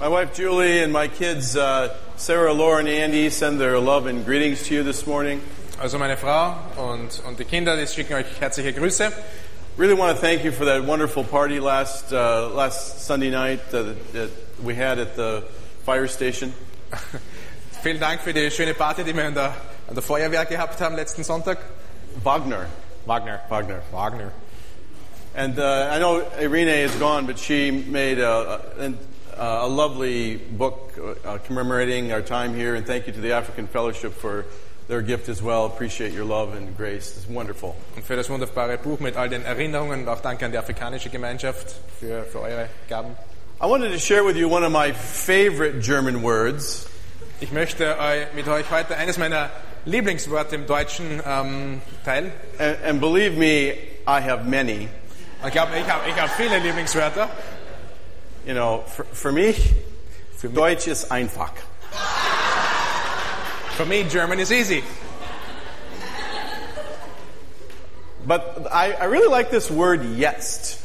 My wife Julie and my kids uh, Sarah, Laura, and Andy send their love and greetings to you this morning. Also meine Frau und, und die Kinder, die schicken euch herzliche Grüße. Really want to thank you for that wonderful party last uh, last Sunday night that, that we had at the fire station. Vielen Dank für die schöne Party, die wir an der, an der Feuerwehr gehabt haben letzten Sonntag. Wagner. Wagner. Wagner. Wagner. And uh, I know Irene is gone, but she made a, a, a lovely book uh, commemorating our time here. And thank you to the African Fellowship for their gift as well. Appreciate your love and grace. It's wonderful. Und für das wunderbare Buch mit all den Erinnerungen und auch danke an die afrikanische Gemeinschaft für, für eure Gaben. I wanted to share with you one of my favorite German words. Ich möchte eu- mit euch heute eines meiner Lieblingsworte im Deutschen ähm, teilen. And, and believe me, I have many. Ich glaube, ich habe ich hab viele Lieblingswörter. You know, for, for me, Für mich, Deutsch ist einfach. For me, German is easy. But I, I really like this word jetzt.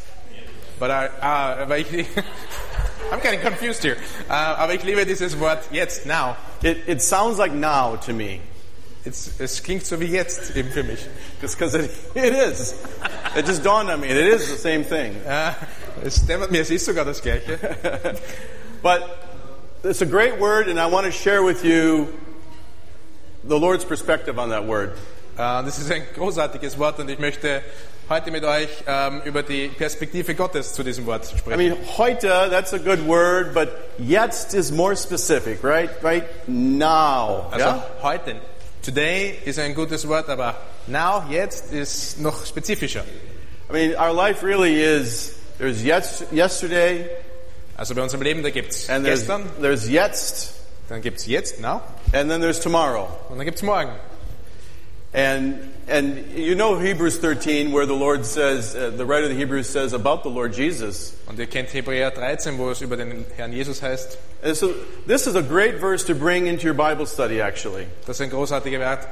But I, ah, aber ich, I'm getting confused here. Ah, aber ich liebe dieses Wort jetzt, now. It, it sounds like now to me. Es, es klingt so wie jetzt eben für mich. Because it, it is. It just dawned on me. It is the same thing. Ah, es dämmert mir, es ist sogar das Gleiche. But it's a great word, and I want to share with you the Lord's perspective on that word. Ah, das ist ein großartiges Wort und ich möchte heute mit euch ähm, über die Perspektive Gottes zu diesem Wort I mean, heute, that's a good word, but jetzt is more specific, right? Right now. Also yeah? heute, today ist ein gutes Wort, aber now, jetzt ist noch spezifischer. I mean, our life really is there's yes, yesterday, Also bei unserem Leben, da gibt's and there's, gestern, there's jetzt, dann gibt's jetzt, now, and then there's tomorrow. und dann gibt's morgen. And and you know Hebrews 13, where the Lord says, uh, the writer of the Hebrews says about the Lord Jesus. Und ihr kennt Hebräer 13, wo es über den Herrn Jesus heißt. And so this is a great verse to bring into your Bible study, actually. Das ist ein großartiger Wert,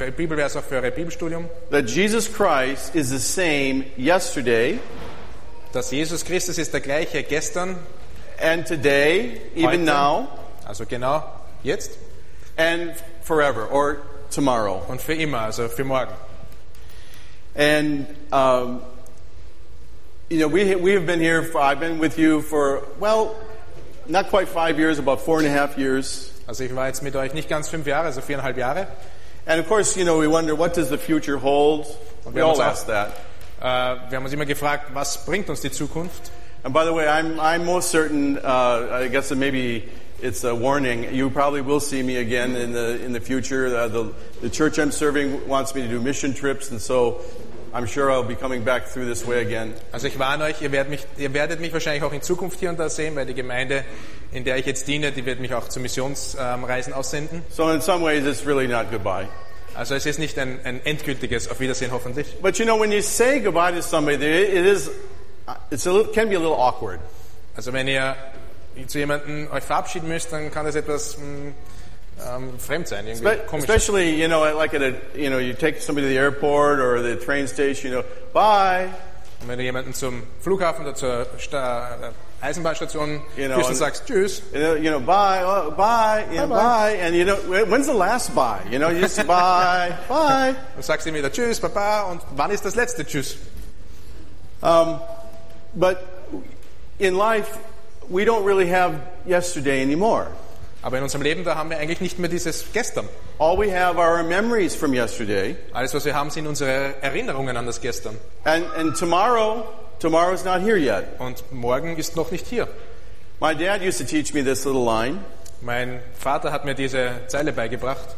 äh, Bibelvers auch für eure Bibelstudium. That Jesus Christ is the same yesterday Dass Jesus Christus ist der gleiche gestern, and today, even Heute. now, also genau jetzt and forever, or tomorrow. und für immer, also für morgen. And um, you know, we we have been here. For, I've been with you for well, not quite five years, about four and a half years. Also ich war jetzt mit euch nicht ganz fünf Jahre, also viereinhalb Jahre. And of course, you know, we wonder what does the future hold. We all ask that. Äh, wir haben uns immer gefragt, was bringt uns die Zukunft? And by the way, I'm I'm most certain. Uh, I guess that maybe it's a warning. You probably will see me again in the in the future. Uh, the the church I'm serving wants me to do mission trips, and so I'm sure I'll be coming back through this way again. Also ich warne euch, ihr werdet, mich, ihr werdet mich wahrscheinlich auch in Zukunft hier und da sehen, weil die Gemeinde, in der ich jetzt diene, die wird mich auch zu Missionsreisen aussenden. So in some ways, it's really not goodbye. Also es ist nicht ein, ein endgültiges Auf Wiedersehen hoffentlich. But you know, when you say goodbye to somebody, it is, it's a little, can be a little awkward. Also wenn ihr zu jemandem euch verabschieden müsst, dann kann das etwas mh, ähm, fremd sein, irgendwie Spe- komisch. Especially, you know, like at a, you know, you take somebody to the airport or the train station, you know, bye. Und wenn du jemanden zum Flughafen oder zur Sta äh, Eisenbahnstation Genau, führst und sagst Tschüss, You know, you know, bye, oh, bye, you know, Bye-bye. bye. And you know, when's the last bye? You know, you just bye, bye. und sagst ihm wieder Tschüss, Papa, und wann ist das letzte Tschüss? Um, but in life, we don't really have yesterday anymore. Aber in unserem Leben, da haben wir eigentlich nicht mehr dieses Gestern. All we have are our memories from yesterday. Alles, was wir haben, sind unsere Erinnerungen an das Gestern. And, and tomorrow, tomorrow's not here yet. Und morgen ist noch nicht hier. My dad used to teach me this little line. Mein Vater hat mir diese Zeile beigebracht.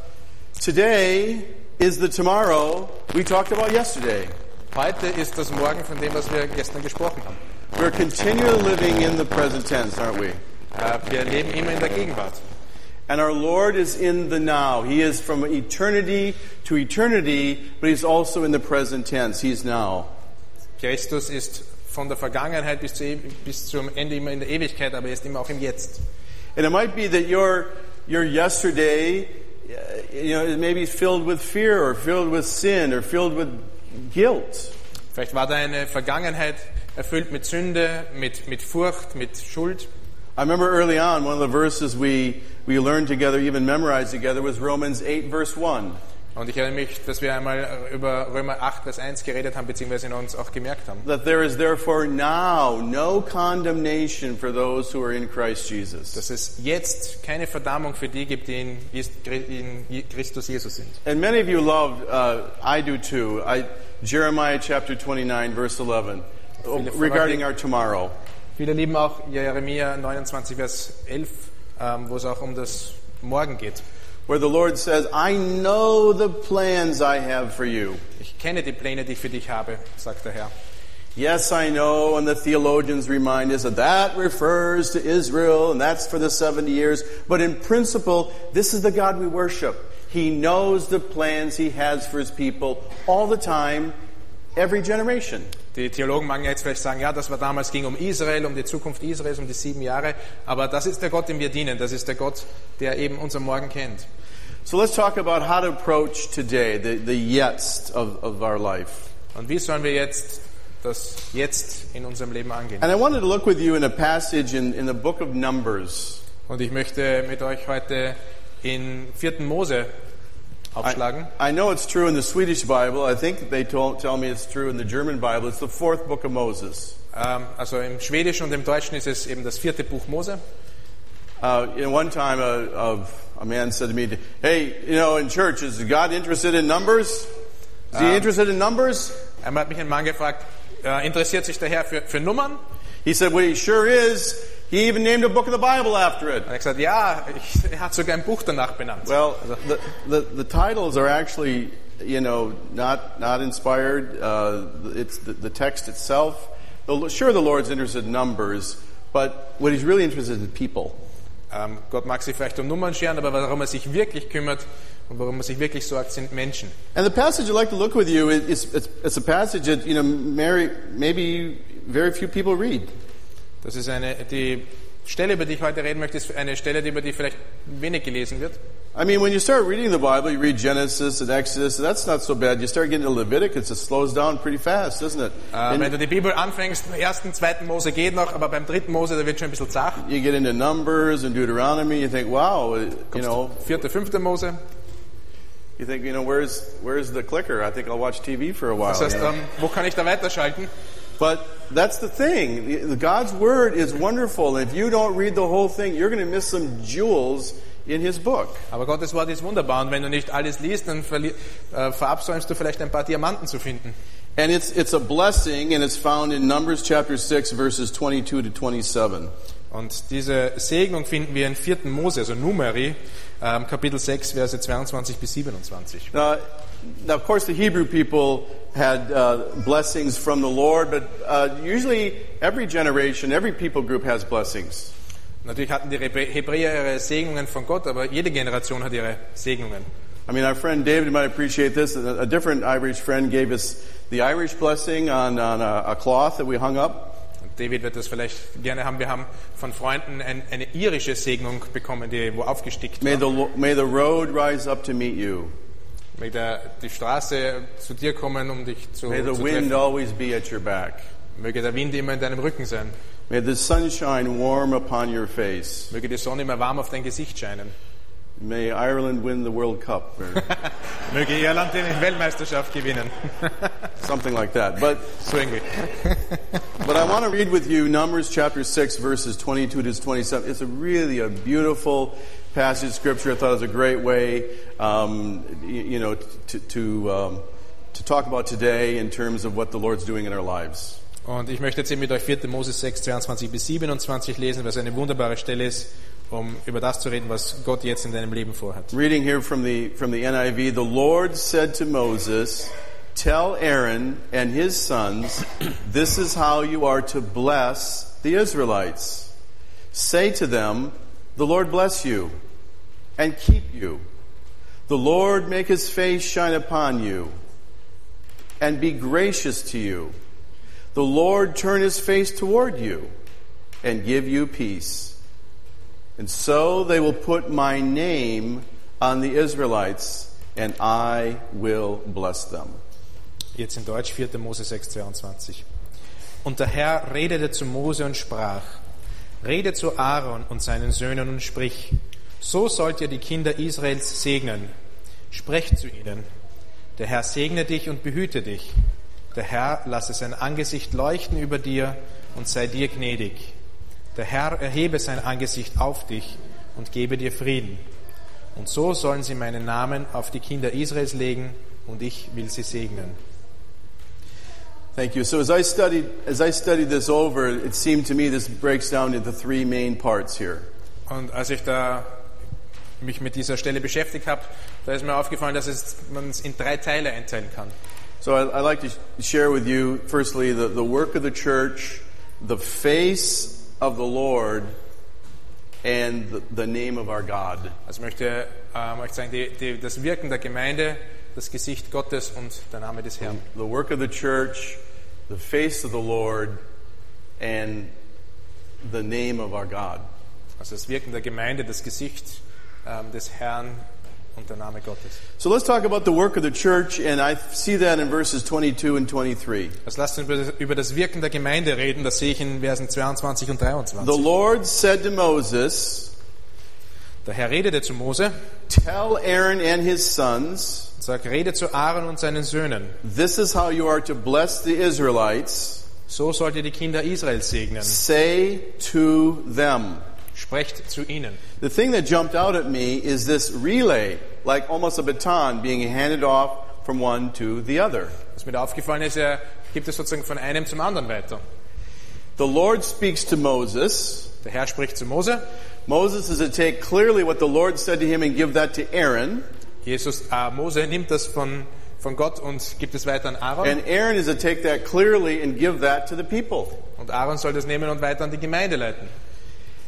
Today is the tomorrow we talked about yesterday. Heute ist das Morgen von dem, was wir gestern gesprochen haben. We're continually living in the present tense, aren't we? Äh, Wir leben immer in der Gegenwart. And our Lord is in the now. He is from eternity to eternity, but He's also in the present tense. He's now. Christus ist von der Vergangenheit bis, zu, bis zum Ende immer in der Ewigkeit, aber er ist immer auch im Jetzt. And it might be that your, your yesterday, uh, you know, is maybe filled with fear or filled with sin or filled with guilt. Vielleicht war deine Vergangenheit erfüllt mit Sünde, mit, mit Furcht, mit Schuld. I remember early on, one of the verses we, we learned together, even memorized together, was Romans 8, verse 1. Und ich erinnere mich, dass wir einmal über Römer 8, Vers 1 geredet haben, beziehungsweise in uns auch gemerkt haben. That there is therefore now no condemnation for those who are in Christ Jesus. Dass es jetzt keine Verdammung für die gibt, die in, Christus Jesus sind. And many of you love, uh, I do too, I, Jeremiah chapter 29, verse 11, regarding our tomorrow. Viele lieben auch Jeremia 29, Vers 11, ähm, wo es auch um das Morgen geht. Where the Lord says, I know the plans I have for you. Ich kenne die Pläne, die ich für dich habe, sagt der Herr. Yes, I know, and the theologians remind us that that refers to Israel, and that's for the 70 years. But in principle, this is the God we worship. He knows the plans He has for His people all the time, every generation. Die Theologen mag jetzt vielleicht sagen, ja, das war damals, ging um Israel, um die Zukunft Israels, um die sieben Jahre. Aber das ist der Gott, dem wir dienen. Das ist der Gott, der eben unser Morgen kennt. So let's talk about how to approach today, the, the jetzt of, of our life. Und wie sollen wir jetzt das Jetzt in unserem Leben angehen? And I wanted to look with you in a passage in, in the book of Numbers. Und ich möchte mit euch heute in 4. Mose aufschlagen. I, I know it's true in the Swedish Bible. I think they told, tell me it's true in the German Bible. It's the fourth book of Moses. Ähm, also im Schwedischen und im Deutschen ist es eben das vierte Buch Mose. Uh, you know, one time a, a, a man said to me, Hey, you know, in church, is God interested in numbers? Is he Um, interested in numbers? Einmal hat mich ein Mann gefragt, äh, interessiert sich der Herr für, für Nummern? He said, Well, he sure is. He even named a book of the Bible after it. Und er hat gesagt, ja, er hat sogar ein Buch danach benannt. Well, the, the, the titles are actually, you know, not, not inspired. Uh, it's the, the text itself. The- Sure, the Lord's interested in numbers, but what he's really interested in is people. Ähm, Gott mag sich vielleicht um Nummern scheren, aber worum er sich wirklich kümmert und worum er sich wirklich sorgt, sind Menschen. And the passage I'd like to look with you is, it's, it's a passage that, you know, Mary, maybe very few people read. Das ist eine, die Stelle, über die ich heute reden möchte, ist eine Stelle, über die vielleicht wenig gelesen wird. I mean, when you start reading the Bible, you read Genesis and Exodus, and that's not so bad. You start getting to Leviticus, it slows down pretty fast, doesn't it? And wenn du die Bibel anfängst, im ersten, zweiten Mose geht noch, aber beim dritten Mose, da wird schon ein bisschen zach. you get into Numbers and Deuteronomy, you think, wow, you know, Vierte, fünfte Mose. you think, you know, where's, where's the clicker? I think I'll watch TV for a while. Das heißt, know? ähm, wo kann ich da weiterschalten? But that's the thing. God's Word is wonderful, if you don't read the whole thing, you're going to miss some jewels in His book. Aber Gottes Wort ist wunderbar und wenn du nicht alles liest, dann äh, verabsäumst du vielleicht ein paar Diamanten zu finden. And it's, it's a blessing, and it's found in Numbers chapter 6, verses 22 to 27. Und diese Segnung finden wir in 4. Mose, also Numeri, ähm, Kapitel 6, Verse 22 bis 27. Now, now, of course, the Hebrew people had uh, blessings from the Lord, but uh, usually every generation, every people group has blessings. Natürlich hatten die Hebr- Hebräer ihre Segnungen von Gott, aber jede Generation hat ihre Segnungen. I mean, our friend David might appreciate this. A, different Irish friend gave us the Irish blessing on, on a, a cloth that we hung up. David wird das vielleicht gerne haben. Wir haben von Freunden ein, eine irische Segnung bekommen, die wo aufgestickt May the, may the road rise up to meet you. Möge der, die Straße zu dir kommen, um dich zu, May the zu wind treffen. always be at your back. Möge der Wind immer in deinem Rücken sein. May the sunshine warm upon your face. Möge die Sonne immer warm auf dein Gesicht scheinen. May Ireland win the World Cup Möge Irland Weltmeisterschaft gewinnen. something like that. But, but I want to read with you Numbers chapter 6, verses 22 to 27. It's a really a beautiful passage of scripture. I thought it was a great way, um, you, you know, to, to, um, to talk about today in terms of what the Lord's doing in our lives. Und ich möchte jetzt eben mit euch 4. Mose 6, 22 bis 27 lesen, was eine wunderbare Stelle ist, um über das zu reden, was Gott jetzt in deinem Leben vorhat. Reading here from the, from the NIV, the Lord said to Moses, Tell Aaron and his sons, this is how you are to bless the Israelites. Say to them, The Lord bless you and keep you. The Lord make his face shine upon you and be gracious to you. The Lord turn his face toward you and give you peace. And so they will put my name on the Israelites, and I will bless them. Jetzt in Deutsch 4. Mose 6, 22. Und der Herr redete zu Mose und sprach, Rede zu Aaron und seinen Söhnen und sprich, so sollt ihr die Kinder Israels segnen. Sprecht zu ihnen, der Herr segne dich und behüte dich. Der Herr lasse sein Angesicht leuchten über dir und sei dir gnädig. Der Herr erhebe sein Angesicht auf dich und gebe dir Frieden. Und so sollen sie meinen Namen auf die Kinder Israels legen und ich will sie segnen. Thank you. So as I studied as I studied this over, it seemed to me this breaks down into three main parts here. Und als ich da mich mit dieser Stelle beschäftigt habe, da ist mir aufgefallen, dass es, man es in drei Teile einteilen kann. So I, I'd like to share with you, firstly, the, the work of the church, the face of the Lord, and the, name of our God. Also möchte ähm, euch zeigen, die, die, das Wirken der Gemeinde, das Gesicht Gottes und der Name des Herrn. The work of the church, the face of the Lord, and the name of our God. Also das Wirken der Gemeinde, das Gesicht ähm, des Herrn und der Name Gottes. So let's talk about the work of the church, and I see that in verses 22 and 23. Also lasst uns über das, Wirken der Gemeinde reden, das sehe ich in Versen 22 und The 23. Lord said to Moses, Der Herr redete zu Mose Tell Aaron and his sons, sagt, rede zu Aaron und seinen Söhnen. this is how you are to bless the Israelites. So sollt ihr die Kinder Israels segnen. Say to them. Sprecht zu ihnen. The thing that jumped out at me is this relay, like almost a baton being handed off from one to the other. Was mir da aufgefallen ist, er gibt es sozusagen von einem zum anderen weiter. The Lord speaks to Moses. Der Herr spricht zu Mose. Moses is to take clearly what the Lord said to him and give that to Aaron. Jesus, äh, Mose nimmt das von, von Gott und gibt es weiter an Aaron. And Aaron is to take that clearly and give that to the people. Und Aaron soll das nehmen und weiter an die Gemeinde leiten.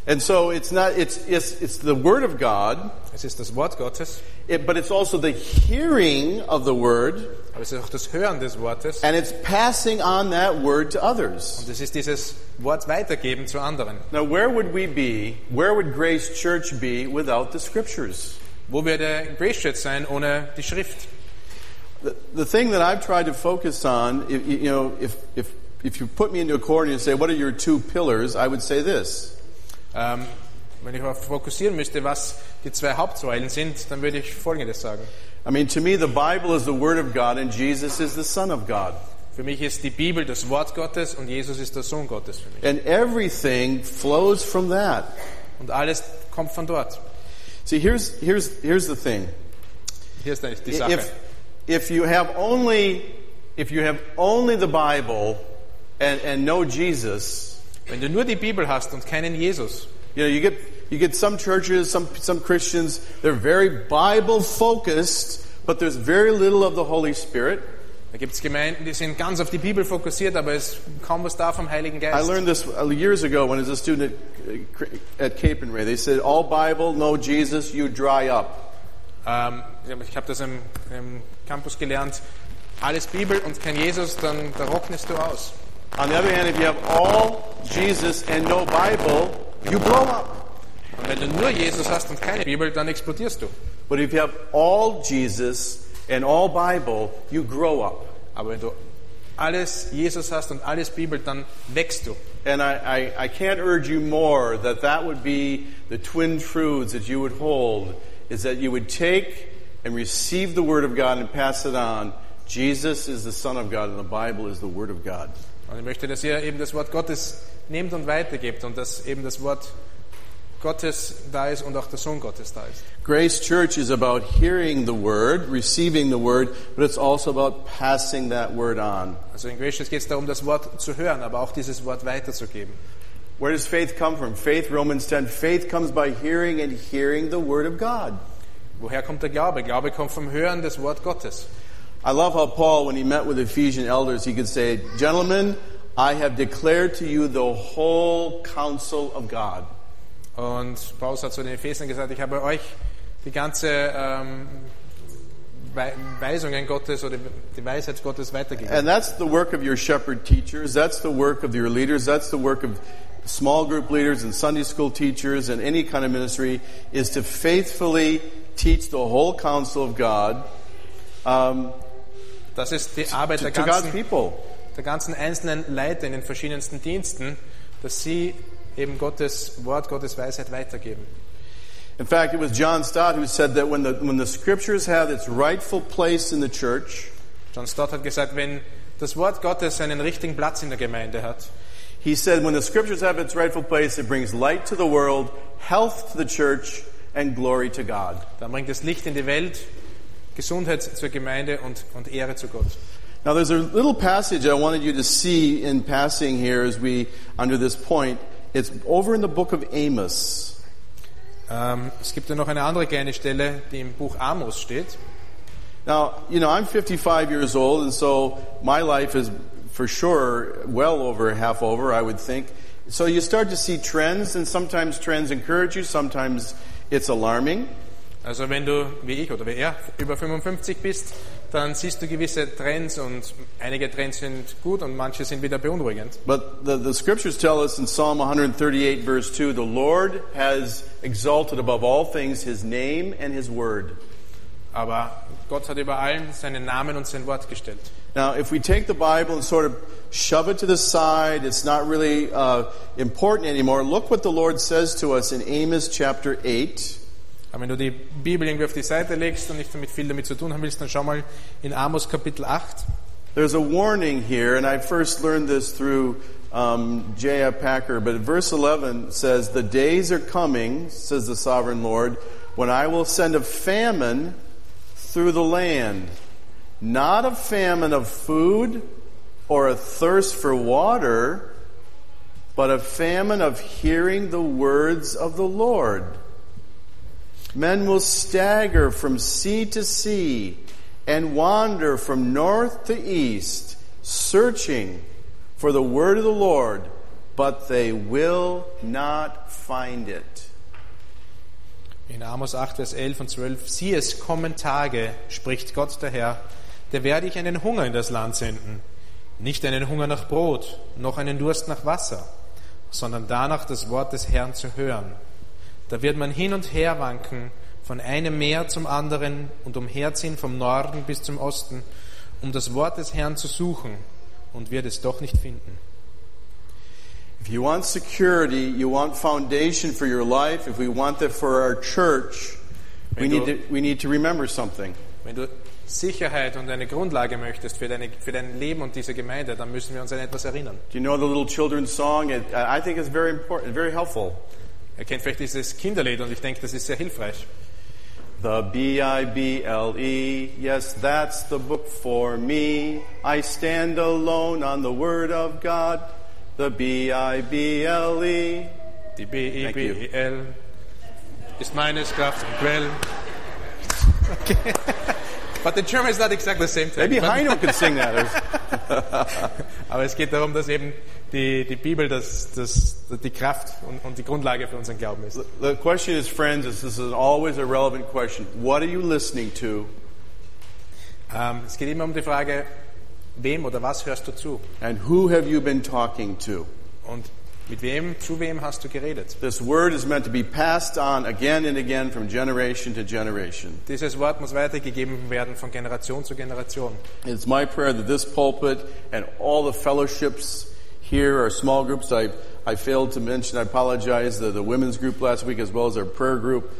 And so it's not, it's, it's, it's the Word of God, Es ist das Wort Gottes, it, but it's also the hearing of the Word, aber es ist auch das Hören des Wortes. and it's passing on that Word to others. Und es ist dieses Wort weitergeben zu anderen. Now, where would we be, where would Grace Church be without the Scriptures? Wo würde Grace Church sein ohne die Schrift? The, the thing that I've tried to focus on, if, you know, if, if, if you put me into a corner and say, what are your two pillars, I would say this. Ähm, wenn ich fokussieren müsste, was die zwei Hauptsäulen sind, dann würde ich Folgendes sagen. I mean, to me, the Bible is the Word of God and Jesus is the Son of God. Für mich ist die Bibel das Wort Gottes und Jesus ist der Sohn Gottes für mich. And everything flows from that. Und alles kommt von dort. See, here's, here's, here's the thing. Hier ist die Sache. If, if you have only, if you have only the Bible and, and no Jesus, Wenn du nur die Bibel hast und keinen Jesus, you know, you get, you get some churches, some, some Christians, they're very Bible focused, but there's very little of the Holy Spirit. da gibt es Gemeinden, die sind ganz auf die Bibel fokussiert, aber es ist kaum was da vom Heiligen I Geist. learned this uh, years ago when I was a student at, at Cape and Ray. They said, all Bible, no Jesus, you dry up. Ähm, ich habe das im, im Campus gelernt. Alles Bibel und kein Jesus, dann da trocknest du aus. On the other hand, if you have all Jesus and no Bible, you blow up. Und wenn du nur Jesus hast und keine Bibel, dann explodierst du. But if you have all Jesus and all Bible, you grow up. Aber wenn du alles Jesus hast und alles Bibel, dann wächst du. And I, I, I can't urge you more that that would be the twin truths that you would hold, is that you would take and receive the Word of God and pass it on. Jesus is the Son of God and the Bible is the Word of God. Und ich möchte, dass ihr eben das Wort Gottes nehmt und weitergebt und dass eben das Wort Gottes da ist und auch der Sohn Gottes da ist. Grace Church is about hearing the Word, receiving the Word, but it's also about passing that Word on. Also in Gracious geht es darum, das Wort zu hören, aber auch dieses Wort weiterzugeben. Where does faith come from? Faith, Romans 10, faith comes by hearing and hearing the Word of God. Woher kommt der Glaube? Glaube kommt vom Hören des Wort Gottes. I love how Paul, when he met with Ephesian elders, he could say, Gentlemen, I have declared to you the whole counsel of God. Und Paulus hat zu den Ephesern gesagt, ich habe euch die ganze ähm, Wei- Weisungen Gottes oder die Weisheit Gottes weitergegeben. And that's the work of your shepherd teachers, that's the work of your leaders, that's the work of small group leaders and Sunday school teachers and any kind of ministry, is to faithfully teach the whole counsel of God um, Das ist die Arbeit to, der to ganzen, people. der ganzen einzelnen Leiter in den verschiedensten Diensten, dass sie eben Gottes Wort, Gottes Weisheit weitergeben. In fact, it was John Stott who said that when the, when the scriptures have its rightful place in the church, John Stott hat gesagt, wenn das Wort Gottes seinen richtigen Platz in der Gemeinde hat, he said, when the scriptures have its rightful place, it brings light to the world, health to the church, and glory to God. dann bringt es Licht in die Welt, Gesundheit zur Gemeinde und, und Ehre zu Gott. Now, there's a little passage I wanted you to see in passing here as we, under this point. It's over in the book of Amos. Ähm, es gibt ja noch eine andere kleine Stelle, die im Buch Amos steht. Now, you know, I'm 55 years old, and so my life is for sure well over half over, I would think. So you start to see trends, and sometimes trends encourage you, sometimes it's alarming. Also wenn du, wie ich oder wie er, über 55 bist, dann siehst du gewisse Trends und einige Trends sind gut und manche sind wieder beunruhigend. But the, the scriptures tell us in Psalm 138, verse 2, the Lord has exalted above all things his name and his word. Aber Gott hat über allem seinen Namen und sein Wort gestellt. Now, if we take the Bible and sort of shove it to the side, it's not really uh, important anymore. Look what the Lord says to us in Amos chapter 8. Wenn du die Bibel irgendwie auf die Seite legst und nicht damit viel damit zu tun haben willst, dann schau mal in Amos Kapitel 8. There's a warning here, and I first learned this through um, J.I. Packer, but verse 11 says, The days are coming, says the sovereign Lord, when I will send a famine through the land. Not a famine of food or a thirst for water, but a famine of hearing the words of the Lord. Men will stagger from sea to sea and wander from north to east, searching for the word of the Lord, but they will not find it. In Amos 8, Vers 11 und 12. Sieh, es kommen Tage, spricht Gott der Herr, da werde ich einen Hunger in das Land senden. Nicht einen Hunger nach Brot, noch einen Durst nach Wasser, sondern danach das Wort des Herrn zu hören. Da wird man hin und her wanken, von einem Meer zum anderen und umherziehen vom Norden bis zum Osten, um das Wort des Herrn zu suchen und wird es doch nicht finden. If you want security, you want foundation for your life, if we want that for our church, we Wenn need du- to, we need to remember something. Wenn du Sicherheit und eine Grundlage möchtest für, deine, für dein Leben und diese Gemeinde, dann müssen wir uns an etwas erinnern. Do you know the little children's song? It, I think it's very important, very helpful. Ihr kennt vielleicht dieses Kinderlied und ich denke, das ist sehr hilfreich. The B-I-B-L-E, E, yes, that's the book for me. I stand alone on the word of God. The B-I-B-L-E. Die Thank B-E-B-E-L ist meines Kraft und Quell. Okay. But the German is not exactly the same thing. Maybe Heino could sing that. Aber es geht darum, dass eben die, die Bibel das, das, die Kraft und, und die Grundlage für unseren Glauben ist. The question is, friends, is this is always a relevant question. What are you listening to? Ähm, es geht immer um die Frage, wem oder was hörst du zu? And who have you been talking to? Und mit wem, zu wem hast du geredet? This word is meant to be passed on again and again from generation to generation. Dieses Wort muss weitergegeben werden von Generation zu Generation. It's my prayer that this pulpit and all the fellowships here, our small groups, I, I failed to mention, I apologize, the, the women's group last week as well as our prayer group,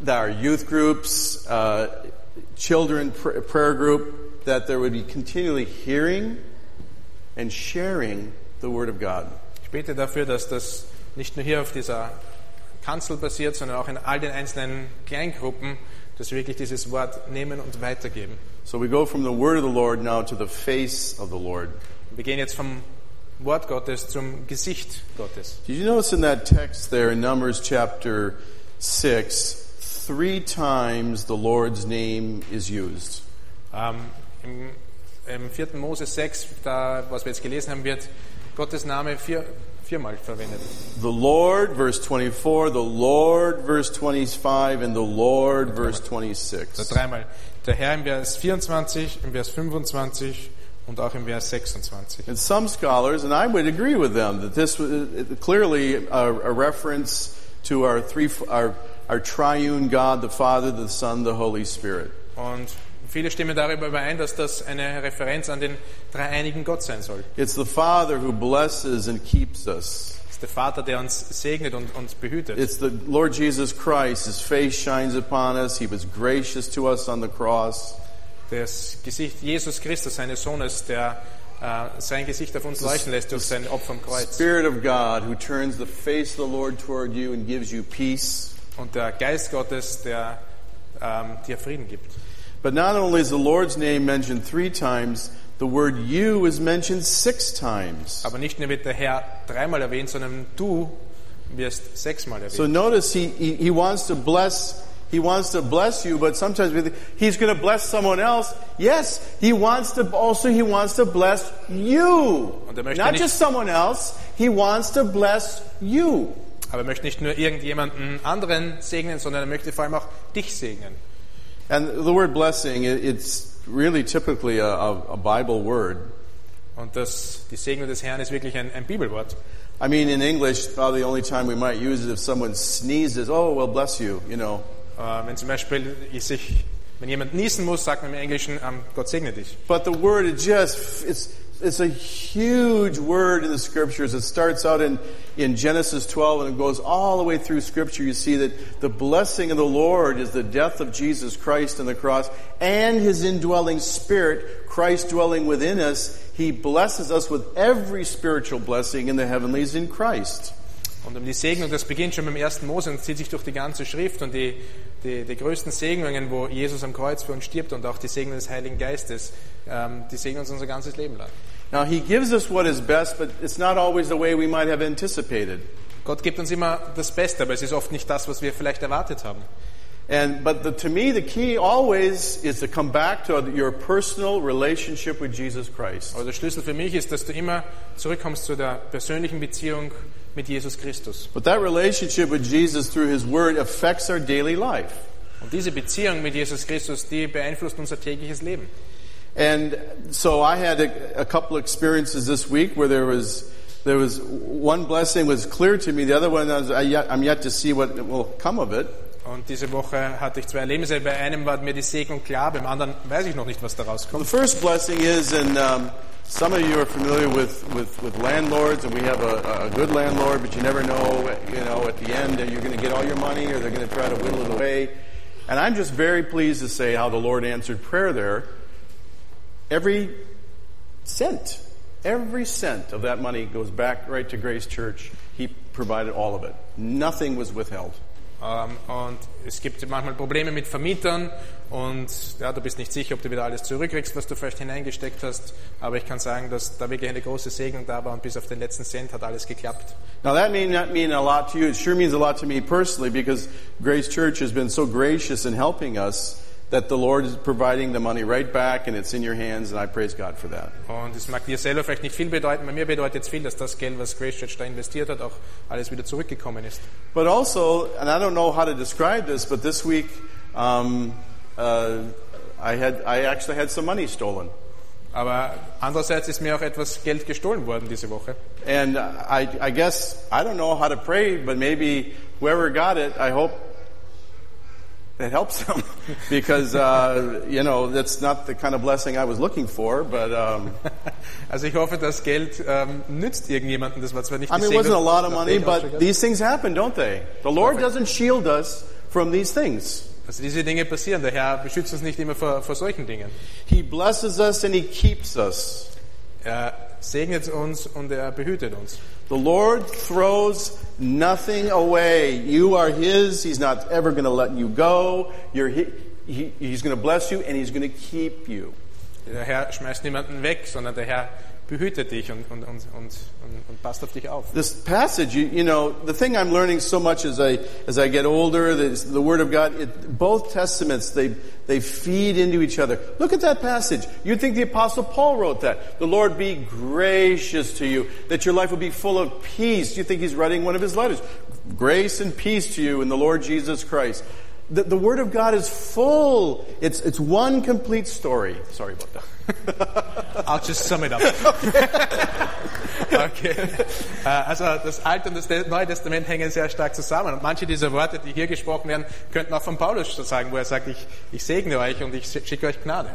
that our youth groups, uh, children pr- prayer group, that there would be continually hearing and sharing the Word of God. Ich bete dafür, dass das nicht nur hier auf dieser Kanzel passiert, sondern auch in all den einzelnen Kleingruppen, dass wir wirklich dieses Wort nehmen und weitergeben. So we go from the Word of the Lord now to the face of the Lord. Wir gehen jetzt vom Wort Gottes zum Gesicht Gottes. Did you notice in that text there in Numbers chapter 6, three times the Lord's name is used? Ähm, im, Im 4. Mose 6, da, was wir jetzt gelesen haben, wird Gottes Name vier, viermal verwendet. The Lord, verse 24, the Lord, verse 25, and the Lord, verse Also 26. dreimal. Der Herr im Vers 24, im Vers 25 und auch im Vers 26. And some scholars, and I would agree with them, that this was uh, clearly a, a reference to our three, our, our triune God, the Father, the Son, the Holy Spirit. Und viele stimmen darüber überein, dass das eine Referenz an den dreieinigen Gott sein soll. It's the Father who blesses and keeps us. Es ist der Vater, der uns segnet und uns behütet. It's the Lord Jesus Christ. His face shines upon us. He was gracious to us on the cross. Das Gesicht Jesus Christus, seines Sohnes, der äh, sein Gesicht auf uns leuchten lässt durch sein Opfer am Kreuz. Spirit of God who turns the face of the Lord toward you and gives you peace. Und der Geist Gottes, der ähm, dir Frieden gibt. But not only is the Lord's name mentioned three times, the word you is mentioned six times. Aber nicht nur wird der Herr dreimal erwähnt, sondern du wirst sechsmal erwähnt. So notice he, he, he wants to bless he wants to bless you, but sometimes we think he's going to bless someone else. Yes, he wants to also he wants to bless you. Und er möchte Not nicht- just someone else. He wants to bless you. Aber er möchte nicht nur irgendjemanden anderen segnen, sondern er möchte vor allem auch dich segnen. And the word blessing, it- it's really typically a, a, Bible word. Und das, die Segnung des Herrn ist wirklich ein, ein Bibelwort. I mean, in English, probably the only time we might use it if someone sneezes, oh, well, bless you, you know. Äh, wenn zum Beispiel ich sich, wenn jemand niesen muss, sagt man im Englischen, ähm, Gott segne dich. But the word, it just, it's, it's a huge word in the scriptures. It starts out in, in Genesis 12 and it goes all the way through scripture. You see that the blessing of the Lord is the death of Jesus Christ on the cross and his indwelling spirit, Christ dwelling within us. He blesses us with every spiritual blessing in the heavenlies in Christ. Und um die Segnung, das beginnt schon beim ersten Mose und zieht sich durch die ganze Schrift und die, die, die größten Segnungen, wo Jesus am Kreuz für uns stirbt und auch die Segnung des Heiligen Geistes, ähm, die segnen uns unser ganzes Leben lang. Now, he gives us what is best, but it's not always the way we might have anticipated. Gott gibt uns immer das Beste, aber es ist oft nicht das, was wir vielleicht erwartet haben. And but the, to me, the key always is to come back to your personal relationship with Jesus Christ. Aber der Schlüssel für mich ist, dass du immer zurückkommst zu der persönlichen Beziehung mit Jesus Christus. But that relationship with Jesus through His Word affects our daily life. Und diese Beziehung mit Jesus Christus, die beeinflusst unser tägliches Leben. And so I had a, a couple experiences this week where there was there was one blessing was clear to me. The other one I was, I yet, I'm yet to see what will come of it. Und diese Woche hatte ich zwei Erlebnisse. Bei einem war mir die Segnung klar, beim anderen weiß ich noch nicht, was daraus Well, the first blessing is, in um, some of you are familiar with, with, with landlords, and we have a, a good landlord, but you never know, you know, at the end, are you're going to get all your money, or they're going to try to whittle it away. And I'm just very pleased to say how the Lord answered prayer there. Every cent, every cent of that money goes back right to Grace Church. He provided all of it. Nothing was withheld. Ähm, und es gibt manchmal Probleme mit Vermietern und ja, du bist nicht sicher, ob du wieder alles zurückkriegst, was du vielleicht hineingesteckt hast. Aber ich kann sagen, dass da wirklich eine große Segnung da war und bis auf den letzten Cent hat alles geklappt. Now that may not mean a lot to you. It sure means a lot to me personally because Grace Church has been so gracious in helping us that the Lord is providing the money right back and it's in your hands and I praise God for that. Und es mag dir selber vielleicht nicht viel bedeuten, bei mir bedeutet es viel, dass das Geld, was Grace Church da investiert hat, auch alles wieder zurückgekommen ist. But also, and I don't know how to describe this, but this week um, uh, I had I actually had some money stolen. Aber andererseits ist mir auch etwas Geld gestohlen worden diese Woche. And I, I guess, I don't know how to pray, but maybe whoever got it, I hope it helps them. because, uh, you know, that's not the kind of blessing I was looking for, but, um, Also ich hoffe, das Geld ähm, nützt irgendjemanden. Das war zwar nicht I mean, it wasn't a lot of money, but these things happen, don't they? The Lord doesn't shield us from these things. Also diese Dinge passieren. Der Herr beschützt uns nicht immer vor, vor solchen Dingen. He blesses us and He keeps us. Er segnet uns und er behütet uns. The Lord throws nothing away. You are His. He's not ever going to let you go. He, he, he's going to bless you and He's going to keep you. Der Herr schmeißt niemanden weg, sondern der Herr behütet dich und, und, und, und, und passt auf dich auf. This passage, you, you know, the thing I'm learning so much as I as I get older, the, the Word of God, it, both testaments they they feed into each other. Look at that passage. You'd think the Apostle Paul wrote that. The Lord be gracious to you, that your life will be full of peace. You think he's writing one of his letters? Grace and peace to you in the Lord Jesus Christ. The, the Word of God is full. It's it's one complete story. Sorry about that. I'll just sum it up. okay. Äh, Also das Alte und das Neue Testament hängen sehr stark zusammen. Und manche dieser Worte, die hier gesprochen werden, könnten auch von Paulus sagen, wo er sagt, ich, ich segne euch und ich schicke euch Gnade.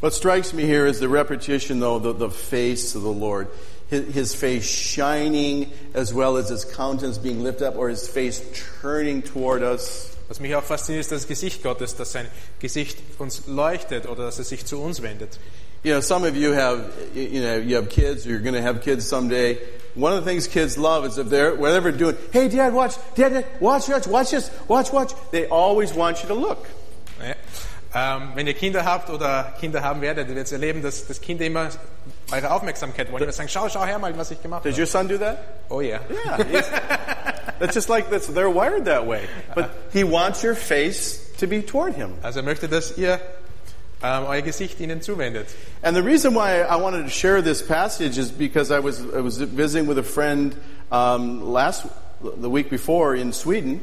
What strikes me here is the repetition, though, the, the face of the Lord. his, his face shining as well as his countenance being lifted up or his face turning toward us. Was mich auch fasziniert, ist das Gesicht Gottes, dass sein Gesicht uns leuchtet oder dass er sich zu uns wendet. You know, some of you have, you know, you have kids, or you're going to have kids someday. One of the things kids love is if they're, whatever doing, hey dad, watch, dad, dad, watch, watch, watch this, watch, watch. They always want you to look. Ja. Ähm, wenn ihr Kinder habt oder Kinder haben werdet, werdet ihr erleben, dass, dass Kinder immer eure Aufmerksamkeit wollen. Immer sagen, schau, schau her mal, was ich gemacht Does habe. your son do that? Oh ja. Yeah. that's just like this. They're wired that way. But he wants your face to be toward him. Also er möchte, dass ihr ähm, euer Gesicht ihnen zuwendet. And the reason why I wanted to share this passage is because I was, I was visiting with a friend um, last, the week before in Sweden.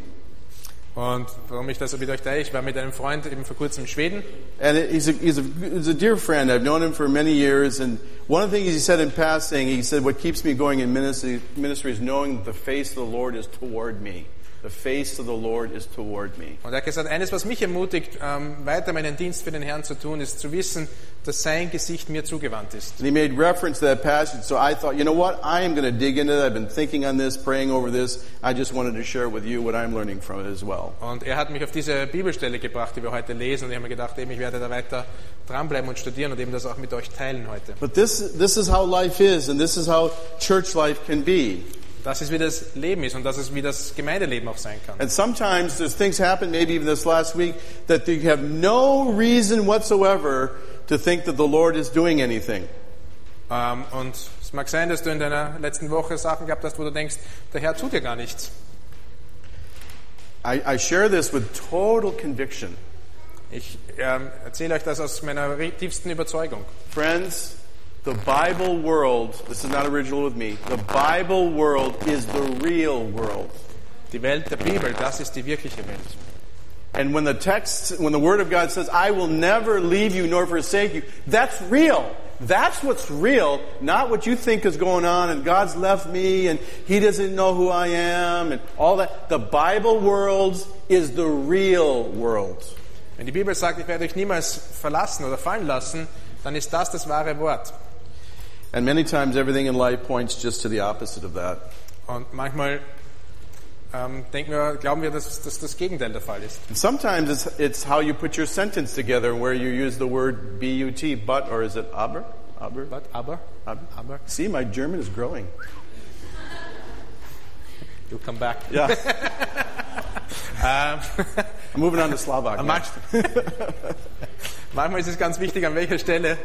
Und warum ich das euch teile, ich war mit einem Freund eben vor kurzem in Schweden And he's a, he's, a, he's a dear friend. I've known him for many years. And one of the things he said in passing, he said, What keeps me going in ministry, ministry is knowing that the face of the Lord is toward me. The face of the Lord is toward me. Und er hat gesagt, eines, was mich ermutigt, ähm, weiter meinen Dienst für den Herrn zu tun, ist zu wissen, dass sein Gesicht mir zugewandt ist. And he made reference to that passage. So I thought, you know what? I am going to dig into that. I've been thinking on this, praying over this. I just wanted to share with you what I'm learning from it as well. Und er hat mich auf diese Bibelstelle gebracht, die wir heute lesen, und ich habe mir gedacht, eben, ich werde da weiter dranbleiben und studieren und eben das auch mit euch teilen heute. But this, this is how life is, and this is how church life can be. Das ist, wie das Leben ist und das ist, wie das Gemeindeleben auch sein kann. And sometimes there's things happen, maybe even this last week, that you have no reason whatsoever to think that the Lord is doing anything. Ähm, und es mag sein, dass du in deiner letzten Woche Sachen gehabt hast, wo du denkst, der Herr tut dir gar nichts. I, I share this with total conviction. Ich ähm, erzähle euch das aus meiner tiefsten Überzeugung. Friends, the Bible world, this is not original with me, the Bible world is the real world. Die Welt der Bibel, das ist die wirkliche Welt. And when the text, when the Word of God says, I will never leave you nor forsake you, that's real. That's what's real, not what you think is going on and God's left me and He doesn't know who I am and all that. The Bible world is the real world. Wenn die Bibel sagt, ich werde euch niemals verlassen oder fallen lassen, dann ist das das wahre Wort. And many times everything in life points just to the opposite of that. Und manchmal ähm, denken wir, glauben wir, dass, dass das Gegenteil der Fall ist. And sometimes it's, it's how you put your sentence together where you use the word B-U-T, but, or is it aber? Aber? But, aber, Aber. aber, See, my German is growing. You'll come back. Yeah. Ähm, I'm moving on to Slovak. Next. manchmal ist es ganz wichtig, an welcher Stelle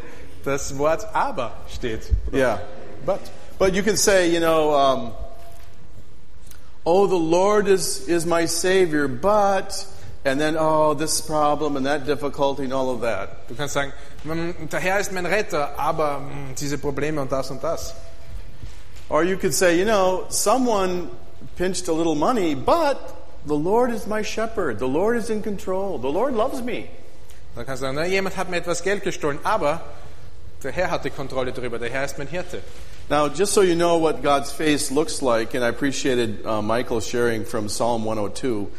das Wort aber steht. Yeah. But. But you can say, you know, um, oh, the Lord is, is my Savior, but, and then, oh, this problem and that difficulty and all of that. Du kannst sagen, "Mm, der Herr ist mein Retter, aber mm, diese Probleme und das und das. Or you could say, you know, someone pinched a little money, but the Lord is my shepherd. The Lord is in control. The Lord loves me. Dann kannst du sagen, na, jemand hat mir etwas Geld gestohlen, aber der Herr hat die Kontrolle darüber, der Herr ist mein Hirte. Now, just so you know what God's face looks like, and I appreciated uh, Michael sharing from Psalm 102,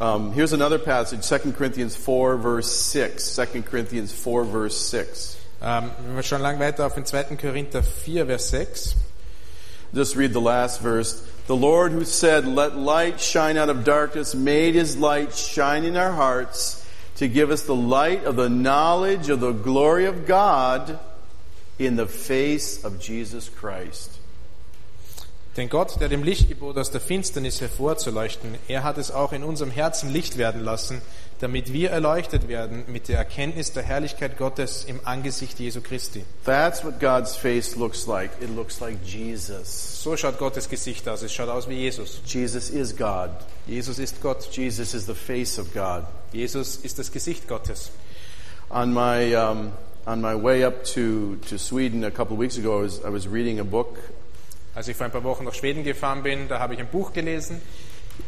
um, here's another passage, 2 Corinthians 4, verse 6. 2 Corinthians 4, verse 6. Ähm, wir schauen lang weiter auf den 2. Korinther 4, Vers 6. Just read the last verse. The Lord who said, Let light shine out of darkness, made his light shine in our hearts to give us the light of the knowledge of the glory of God in the face of Jesus Christ. Denn Gott, der dem Licht gebot, aus der Finsternis hervorzuleuchten, er hat es auch in unserem Herzen Licht werden lassen, damit wir erleuchtet werden mit der Erkenntnis der Herrlichkeit Gottes im Angesicht Jesu Christi. That's what God's face looks like. It looks like Jesus. So schaut Gottes Gesicht aus. Es schaut aus wie Jesus. Jesus is God. Jesus ist Gott. Jesus is the face of God. Jesus ist das Gesicht Gottes. On my, um, on my way up to, to Sweden a couple of weeks ago, I was, I was reading a book Als ich vor ein paar Wochen nach Schweden gefahren bin, da habe ich ein Buch gelesen.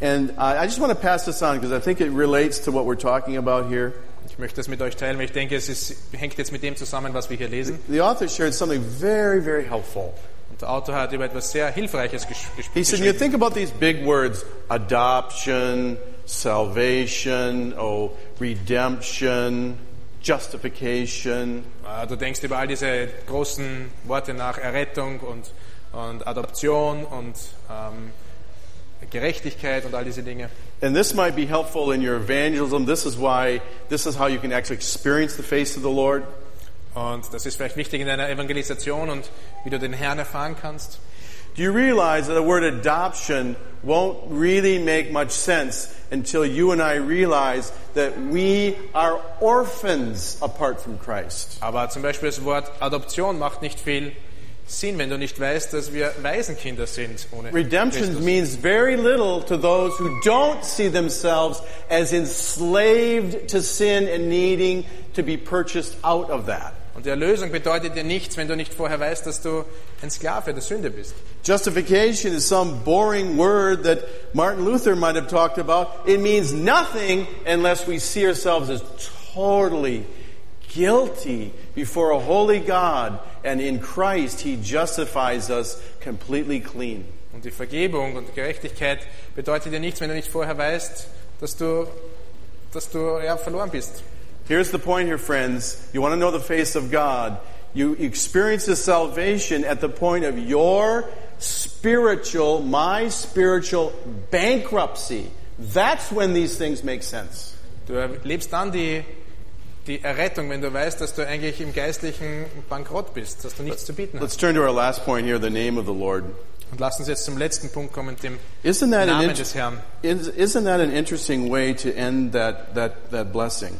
And I I just want to pass this on because I think it relates to what we're talking about here. Ich möchte das mit euch teilen, weil ich denke, es ist, hängt jetzt mit dem zusammen, was wir hier lesen. The author shared something very, very helpful. Und der Autor hat über etwas sehr Hilfreiches ges He said, You think about these big words adoption, salvation, oh, redemption, justification. Äh, Du denkst über all diese großen Worte nach, Errettung und und Adoption und ähm, Gerechtigkeit und all diese Dinge. And this might be helpful in your evangelism. This is why, this is how you can actually experience the face of the Lord. Und das ist vielleicht wichtig in deiner Evangelisation und wie du den Herrn erfahren kannst. Do you realize that the word adoption won't really make much sense until you and I realize that we are orphans apart from Christ? Aber zum Beispiel das Wort Adoption macht nicht viel Sinn, wenn du nicht weißt, dass wir Waisenkinder sind ohne Redemption Christus. means very little to those who don't see themselves as enslaved to sin and needing to be purchased out of that. Und die Erlösung bedeutet dir nichts, wenn du nicht vorher weißt, dass du ein Sklave der Sünde bist. Justification is some boring word that Martin Luther might have talked about. It means nothing unless we see ourselves as totally guilty before a holy God, and in Christ He justifies us completely clean. Und die Vergebung und Gerechtigkeit bedeutet dir nichts, wenn du nicht vorher weißt, dass du, dass du ja, verloren bist. Here's the point here, friends. You want to know the face of God. You experience the salvation at the point of your spiritual, my spiritual bankruptcy. That's when these things make sense. Du erlebst dann die, die Errettung, wenn du weißt, dass du eigentlich im geistlichen Bankrott bist, dass du nichts zu bieten hast. Let's turn to our last point here the name of the Lord. Und lass uns jetzt zum letzten Punkt kommen, dem Isn't that, Namen des Herrn. is- isn't that an interesting way to end that, that, that blessing?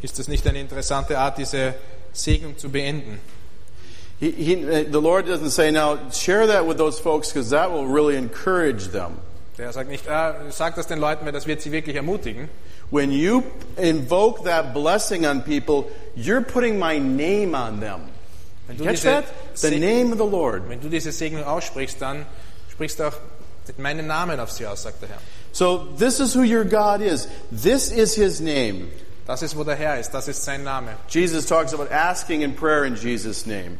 Ist das nicht eine interessante Art, diese Segnung zu beenden? He, he, the Lord doesn't say, now share that with those folks because that will really encourage them. Der sagt nicht, ah, sag das den Leuten, weil das wird sie wirklich ermutigen. When you invoke that blessing on people, you're putting my name on them. Wenn du, Catch that? The name of the Lord. wenn du diese Segnung aussprichst, dann sprichst du auch meinen Namen auf sie aus, sagt der Herr. So this is who your God is. This is his name. Das ist, wo der Herr ist, das ist sein Name. Jesus talks about asking in prayer in Jesus' name.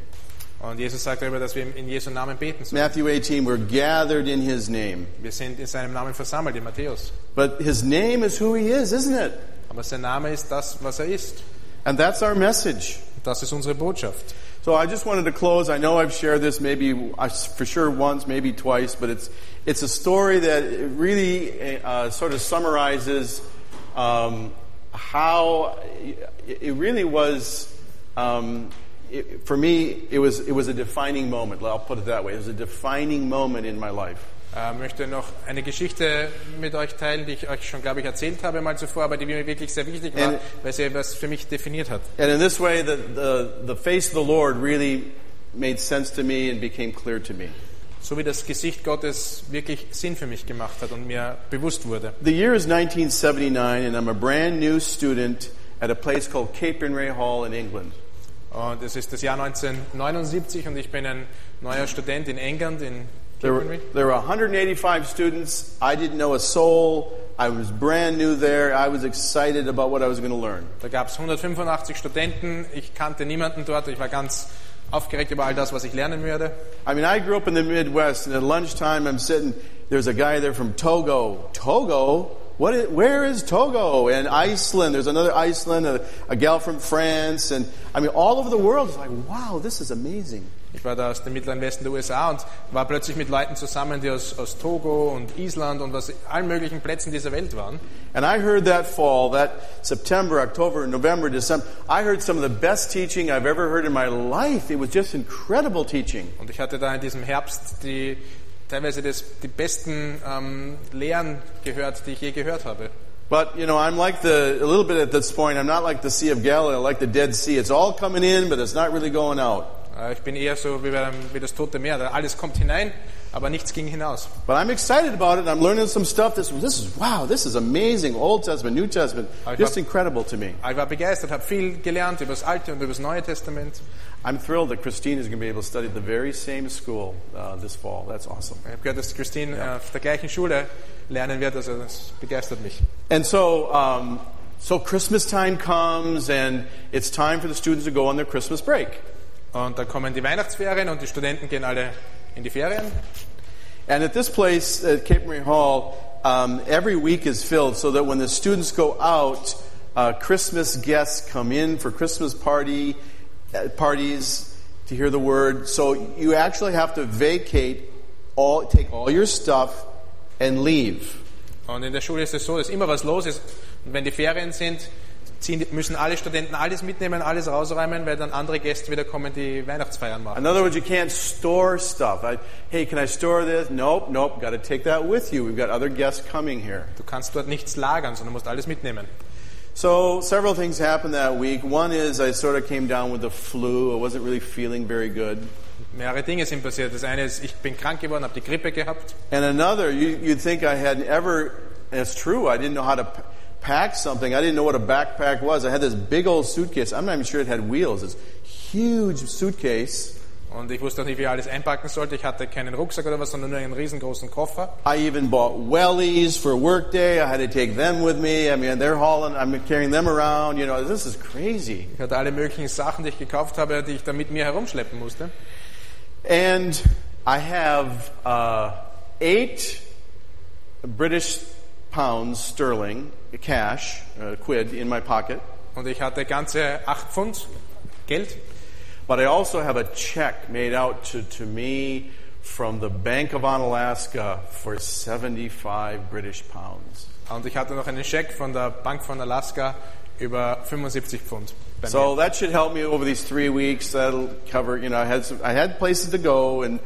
Und Jesus sagt darüber, dass wir in Jesu Namen beten sollen. Matthew 18, we're gathered in his name. Wir sind in seinem Namen versammelt, in Matthäus. But his name is who he is, isn't it? Aber sein Name ist das, was er ist. And that's our message. Das ist unsere Botschaft. So I just wanted to close. I know I've shared this maybe for sure once, maybe twice, but it's it's a story that really uh, sort of summarizes um, how it really was. Um, it, for me, it was it was a defining moment. I'll put it that way. It was a defining moment in my life. Ich möchte noch eine Geschichte mit euch teilen, die ich euch schon, glaube ich, erzählt habe mal zuvor, aber die mir wirklich sehr wichtig war, And- weil sie etwas für mich definiert hat. And in this way, the, the, the face of the Lord really made sense to me and became clear to me. So wie das Gesicht Gottes wirklich Sinn für mich gemacht hat und mir bewusst wurde. The year is 1979, and I'm a brand new student at a place called Capernwray Hall in England. Und es ist das Jahr 1979 und ich bin ein neuer Student in England, in There were, there were 185 students. I didn't know a soul. I was brand new there. I was excited about what I was going to learn. Da gab es 185 Studenten, ich kannte niemanden dort, ich war ganz aufgeregt über all das, was ich lernen würde. I mean, I grew up in the Midwest, and at lunchtime, I'm sitting. There's a guy there from Togo. Togo? What? Is, where is Togo? And Iceland. There's another Iceland. A, a gal from France, and I mean, all over the world. It's like, wow, this is amazing. Ich war da aus dem mittleren Westen der USA und war plötzlich mit Leuten zusammen, die aus, aus Togo und Island und aus allen möglichen Plätzen dieser Welt waren. And I heard that fall, that September, October, November, December, I heard some of the best teaching I've ever heard in my life. It was just incredible teaching. Und ich hatte da in diesem Herbst die, teilweise das, die besten ähm, Lehren gehört, die ich je gehört habe. But, you know, I'm like the, a little bit at this point, I'm not like the Sea of Galilee, I'm like the Dead Sea. It's all coming in, but it's not really going out. Äh, Ich bin eher so wie, beim, wie das Tote Meer. Da Alles kommt hinein, aber nichts ging hinaus. But I'm excited about it. I'm learning some stuff. This, this is, wow, this is amazing. Old Testament, New Testament. Just thought- incredible to me. Ich war begeistert, habe viel gelernt über das Alte und über das Neue Testament. I'm thrilled that Christine is going to be able to study at the very same school uh, this fall. That's awesome. Ich habe gehört, dass Christine äh, auf der gleichen Schule lernen wird, also das begeistert mich. And so, um, so Christmas time comes, and it's time for the students to go on their Christmas break. Und dann kommen die Weihnachtsferien und die Studenten gehen alle in die Ferien. And at this place, at Cape Marie Hall, um, every week is filled so that when the students go out, uh, Christmas guests come in for Christmas party uh, parties, to hear the word. So you actually have to vacate all, take all your stuff and leave. Und in der Schule ist es so, dass immer was los ist. Und wenn die Ferien sind, ziehen, müssen alle Studenten alles mitnehmen, alles rausräumen, weil dann andere Gäste wieder kommen, die Weihnachtsfeiern machen. In other words, you can't store stuff. I, hey, can I store this? Nope, nope. Got to take that with you. We've got other guests coming here. Du kannst dort nichts lagern, sondern musst alles mitnehmen. So several things happened that week. One is I sort of came down with the flu. I wasn't really feeling very good. Mehrere Dinge sind passiert. Das eine ist, ich bin krank geworden, habe die Grippe gehabt. And another, you, you'd think I had ever, it's true, I didn't know how to pack something. I didn't know what a backpack was. I had this big old suitcase. I'm not even sure it had wheels. This huge suitcase. Und ich wusste auch nicht, wie ich alles einpacken sollte. Ich hatte keinen Rucksack oder was, sondern nur einen riesengroßen Koffer. I even bought wellies for workday. I had to take them with me. I mean, they're hauling, I'm carrying them around. You know, this is crazy. Ich hatte alle möglichen Sachen, die ich gekauft habe, die ich dann mit mir herumschleppen musste. And I have uh, eight British pounds sterling cash, uh, quid, in my pocket. Und ich hatte ganze acht Pfund Geld. But I also have a check made out to, to me from the Bank of Onalaska for 75 British pounds. Und ich hatte noch einen Scheck von der Bank von Alaska über 75 Pfund. So that should help me over these three weeks. That'll cover, you know, I had, some, I had places to go and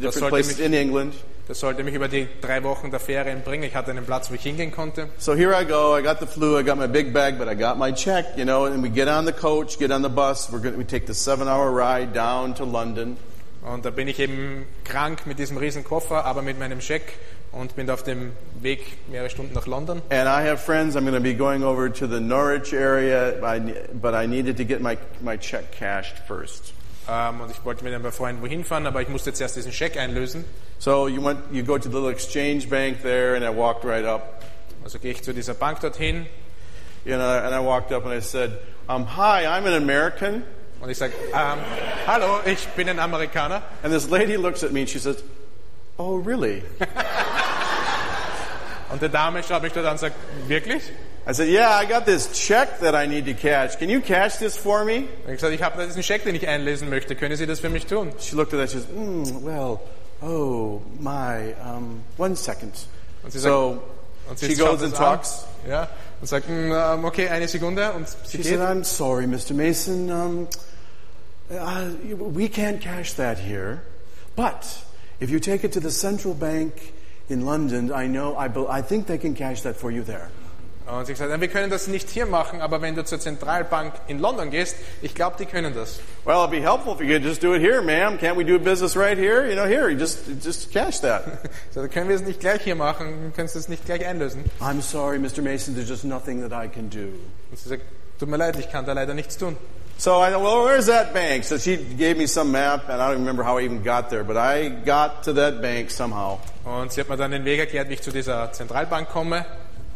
different places in England. Das sollte mich über die drei Wochen der Ferien bringen. Ich hatte einen Platz, wo ich hingehen konnte. So here I go. I got the flu. I got my big bag, but I got my check, you know, and we get on the coach, get on the bus. We're going we take the seven hour ride down to London. Und da bin ich eben krank mit diesem riesen Koffer, aber mit meinem Scheck und bin auf dem Weg mehrere Stunden nach London. And I have friends. I'm going to be going over to the Norwich area, I, but I needed to get my, my check cashed first. Ähm, und ich wollte mit ein paar Freunden wohin fahren, aber ich musste jetzt erst diesen Scheck einlösen. So you went, you go to the little exchange bank there, and I walked right up, Also gehe ich zu dieser Bank dorthin you know, and I walked up and I said, um, "Hi, I'm an American." und ich sage, ähm, hallo, ich bin ein Amerikaner. And this lady looks at me and she says, "Oh, really?" Und der Dame schaut mich dort an und sagt, wirklich? I said, "Yeah, I got this check that I need to cash. Can you cash this for me?" Ich habe gesagt, ich habe diesen Scheck, den ich einlesen möchte. Können Sie das für mich tun? She looked at that. She says, mm, "Well, oh my, um, one second." Und sie sagt, So und she goes and an, talks. Ja, und sagt, "Mm, okay, eine Sekunde. Und sie She geht. said, "I'm sorry, Mr. Mason. Um, uh, we can't cash that here, but if you take it to the central bank in London, I know, I, I think they can cash that for you there." Und sie sagt, wir können das nicht hier machen, aber wenn du zur Zentralbank in London gehst, ich glaube, die können das. Well, it'd be helpful if you could just do it here, ma'am. Can't we do business right here? You know, here, you just just cash that. So, dann können wir es nicht gleich hier machen, kannst du es nicht gleich einlösen. I'm sorry, Mr. Mason. There's just nothing that I can do. Und sie sagt, tut mir leid, ich kann da leider nichts tun. So I thought, well, where's that bank? So she gave me some map, and I don't remember how I even got there, but I got to that bank somehow. Und sie hat mir dann den Weg erklärt, wie ich zu dieser Zentralbank komme.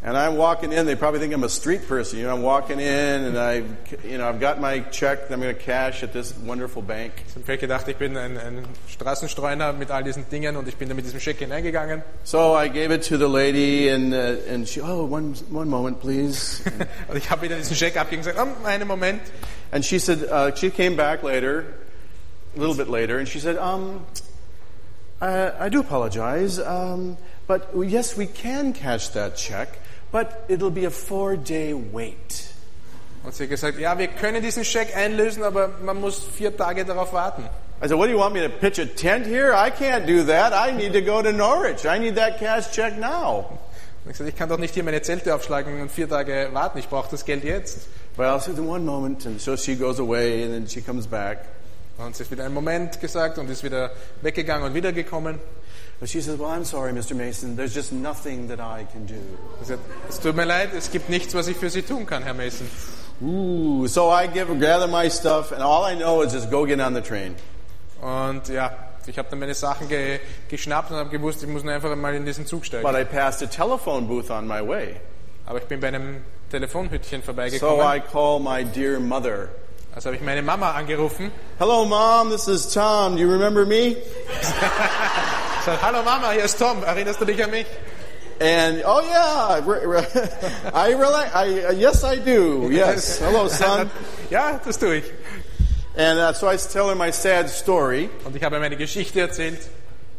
And I'm walking in. They probably think I'm a street person. You know, I'm walking in, and I, you know, I've got my check. that I'm going to cash at this wonderful bank. Ich habe vielleicht gedacht, ich bin ein, ein Straßenstreuner mit all diesen Dingen und ich bin da mit diesem Scheck hineingegangen. So I gave it to the lady, and uh, and she, oh, one one moment, please. Und ich habe wieder diesen Scheck abgegeben und gesagt, oh, einen Moment. And she said, uh, she came back later, a little bit later, and she said, um, I, I do apologize, um, but yes, we can cash that check, but it'll be a four day wait. Und sie hat gesagt, ja, wir können diesen Scheck einlösen, aber man muss vier Tage darauf warten. I said, what do you want me to pitch a tent here? I can't do that. I need to go to Norwich. I need that cash check now. Und ich gesagt, ich kann doch nicht hier meine Zelte aufschlagen und vier Tage warten. Ich brauche das Geld jetzt. Well, I said, in one moment, and so she goes away, and then she comes back. Und sie ist wieder einen Moment gesagt und ist wieder weggegangen und wiedergekommen. But she says, well, I'm sorry, Mr. Mason. There's just nothing that I can do. Sie sagt, es tut mir leid, es gibt nichts, was ich für Sie tun kann, Herr Mason. Ooh, so I give, gather my stuff, and all I know is just go get on the train. Und ja, ich habe dann meine Sachen ge geschnappt und habe gewusst, ich muss nur einfach mal in diesen Zug steigen. But I passed a telephone booth on my way. Aber ich bin bei einem Telefonhütchen So vorbeigekommen. I call my dear mother. Also habe ich meine Mama angerufen. Hello, Mom, this is Tom. Do you remember me? Sage, hallo Mama, hier ist Tom. Erinnerst du dich an mich? And, oh yeah, I, rela- I, uh, yes, I do. Yes. Hello, son. Ja, das tue ich. And uh, so I tell her my sad story. Und ich habe meine Geschichte erzählt.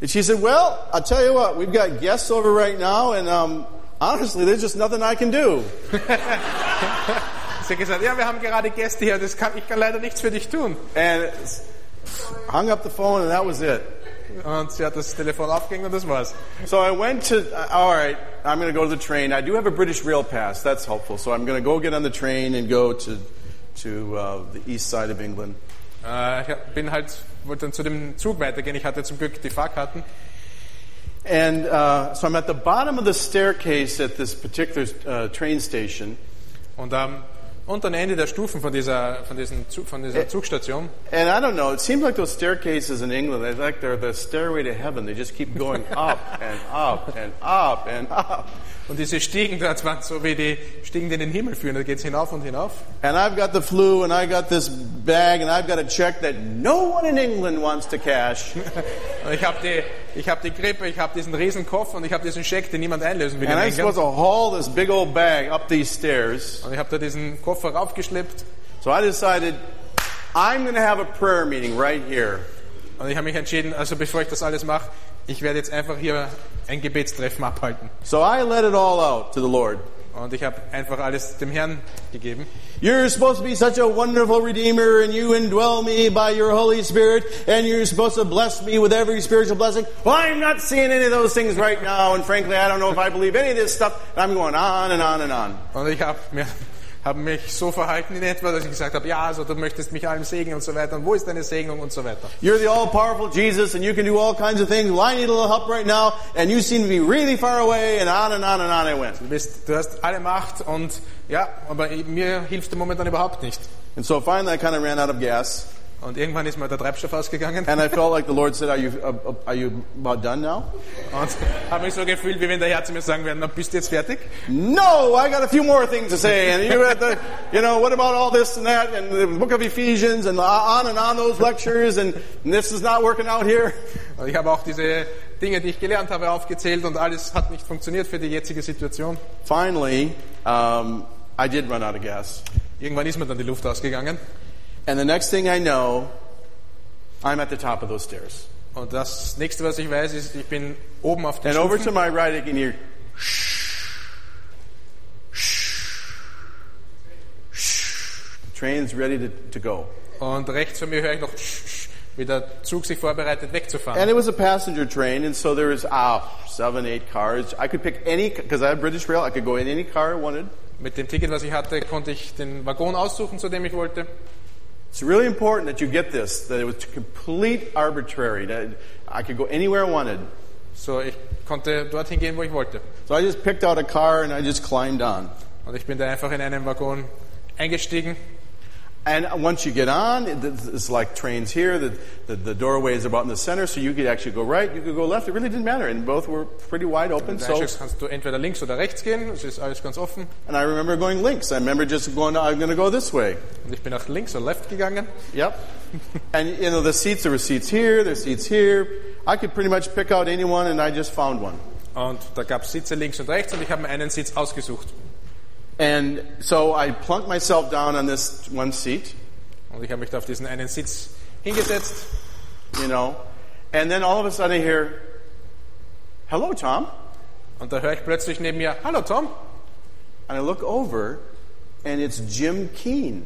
And she said, Well, I'll tell you what, we've got guests over right now, and um, honestly, there's just nothing I can do. Sie hat gesagt, ja, wir haben gerade Gäste hier, das kann, ich kann leider nichts für dich tun. And hung up the phone, and that was it. Und sie hat das Telefon aufgehängt und das war's. So I went to, uh, all right, I'm going to go to the train. I do have a British Rail Pass. That's helpful. So I'm going to go get on the train and go to, to uh, the east side of England. Äh, ich bin halt, wollte dann zu dem Zug weitergehen. Ich hatte zum Glück die Fahrkarten. And uh, so I'm at the bottom of the staircase at this particular uh, train station. Und am unteren Ende der Stufen von dieser, von diesen, von dieser Zugstation. And I don't know, it seems like those staircases in England, they're like they're the stairway to heaven. They just keep going up and up and up and up. Und diese Stiegen dort waren so wie die Stiegen, die in den Himmel führen. Da geht's hinauf und hinauf. And I've got the flu and I got this bag and I've got a check that no one in England wants to cash. Und ich habe die, ich habe die Grippe, ich habe diesen riesen Koffer und ich habe diesen Scheck, den niemand einlösen will. And I'm England. supposed to haul this big old bag up these stairs. Und ich habe da diesen Koffer raufgeschleppt So I decided I'm going to have a prayer meeting right here. und ich habe mich entschieden, also bevor ich das alles mache, ich werde jetzt einfach hier ein Gebetstreffen abhalten. So I let it all out to the Lord. Und ich habe einfach alles dem Herrn gegeben. You're supposed to be such a wonderful Redeemer, and you indwell me by your Holy Spirit, and you're supposed to bless me with every spiritual blessing. Well, I'm not seeing any of those things right now, and frankly, I don't know if I believe any of this stuff. I'm going on and on and on. Und ich habe mir habe mich so verhalten in etwa, dass ich gesagt habe, ja, also du möchtest mich allem segnen und so weiter. Und wo ist deine Segnung und so weiter. You're the all-powerful Jesus, and you can do all kinds of things. Well, I need a little help right now, and you seem to be really far away, and on and on and on I went. Du, bist, du hast alle Macht und ja, aber mir hilft der momentan überhaupt nicht. And so finally, I kind of ran out of gas, Und irgendwann ist mir der Treibstoff ausgegangen and I felt like the Lord said, "Are you uh, are you about done now?" und habe mich so gefühlt, wie wenn der Herr zu mir sagen würde, na, bist du jetzt fertig? No, I got a few more things to say. And you had the, you know, what about all this and that, and the book of Ephesians, and on and on those lectures, and this is not working out here. Und ich habe auch diese Dinge, die ich gelernt habe, aufgezählt und alles hat nicht funktioniert für die jetzige Situation. Finally, um, I did run out of gas. Irgendwann ist mir dann die Luft ausgegangen And the next thing I know, I'm at the top of those stairs. und das nächste, was ich weiß, ist, ich bin oben auf den And over to Stufen my right, I can hear, train's ready to, to go. und rechts von mir höre ich noch, wie der Zug sich vorbereitet wegzufahren. And it was a passenger train, and so there was, ah, seven, eight cars. I could pick any, because I have British Rail, I could go in any car I wanted. Mit dem Ticket, was ich hatte, konnte ich den Waggon aussuchen, zu dem ich wollte. It's really important that you get this, that it was complete arbitrary, that I could go anywhere I wanted. So, ich konnte dorthin gehen, wo ich wollte. So I just picked out a car and I just climbed on. Und ich bin da einfach in einen Waggon eingestiegen. And once you get on, it's like trains here. The, the, the doorway is about in the center, so you could actually go right, you could go left. It really didn't matter, and both were pretty wide open. So, kannst du entweder links oder rechts gehen, es ist alles ganz offen. and I remember going links. I remember just going. I'm going to go this way. Und ich bin nach links oder left gegangen. Yep. and you know the seats. There were seats here. There were seats here. I could pretty much pick out anyone, and I just found one. Und da gab es Sitze links und rechts und ich habe mir einen Sitz ausgesucht. And so I plunked myself down on this one seat. Und ich habe mich da auf diesen einen Sitz hingesetzt. You know, and then all of a sudden I hear, "Hello, Tom." Und da höre ich plötzlich neben mir, hallo Tom. And I look over, and it's Jim Keen.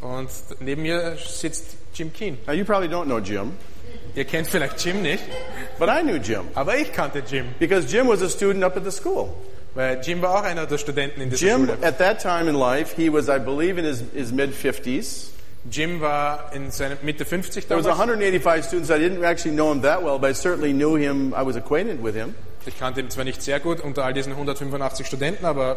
Und neben mir sitzt Jim Keen. Now, you probably don't know Jim, Ihr kennt vielleicht Jim nicht, but I knew Jim aber ich kannte Jim. because Jim was a student up at the school. Weil Jim war auch einer der Studenten in dieser Jim, Schule. at that time in life, he was, I believe, in his, his mid 50s. Jim war in seinem Mitte 50 There was damals. 185 students. I didn't actually know him that well, but I certainly knew him. I was acquainted with him. Ich kannte ihn zwar nicht sehr gut unter all diesen 185 Studenten, aber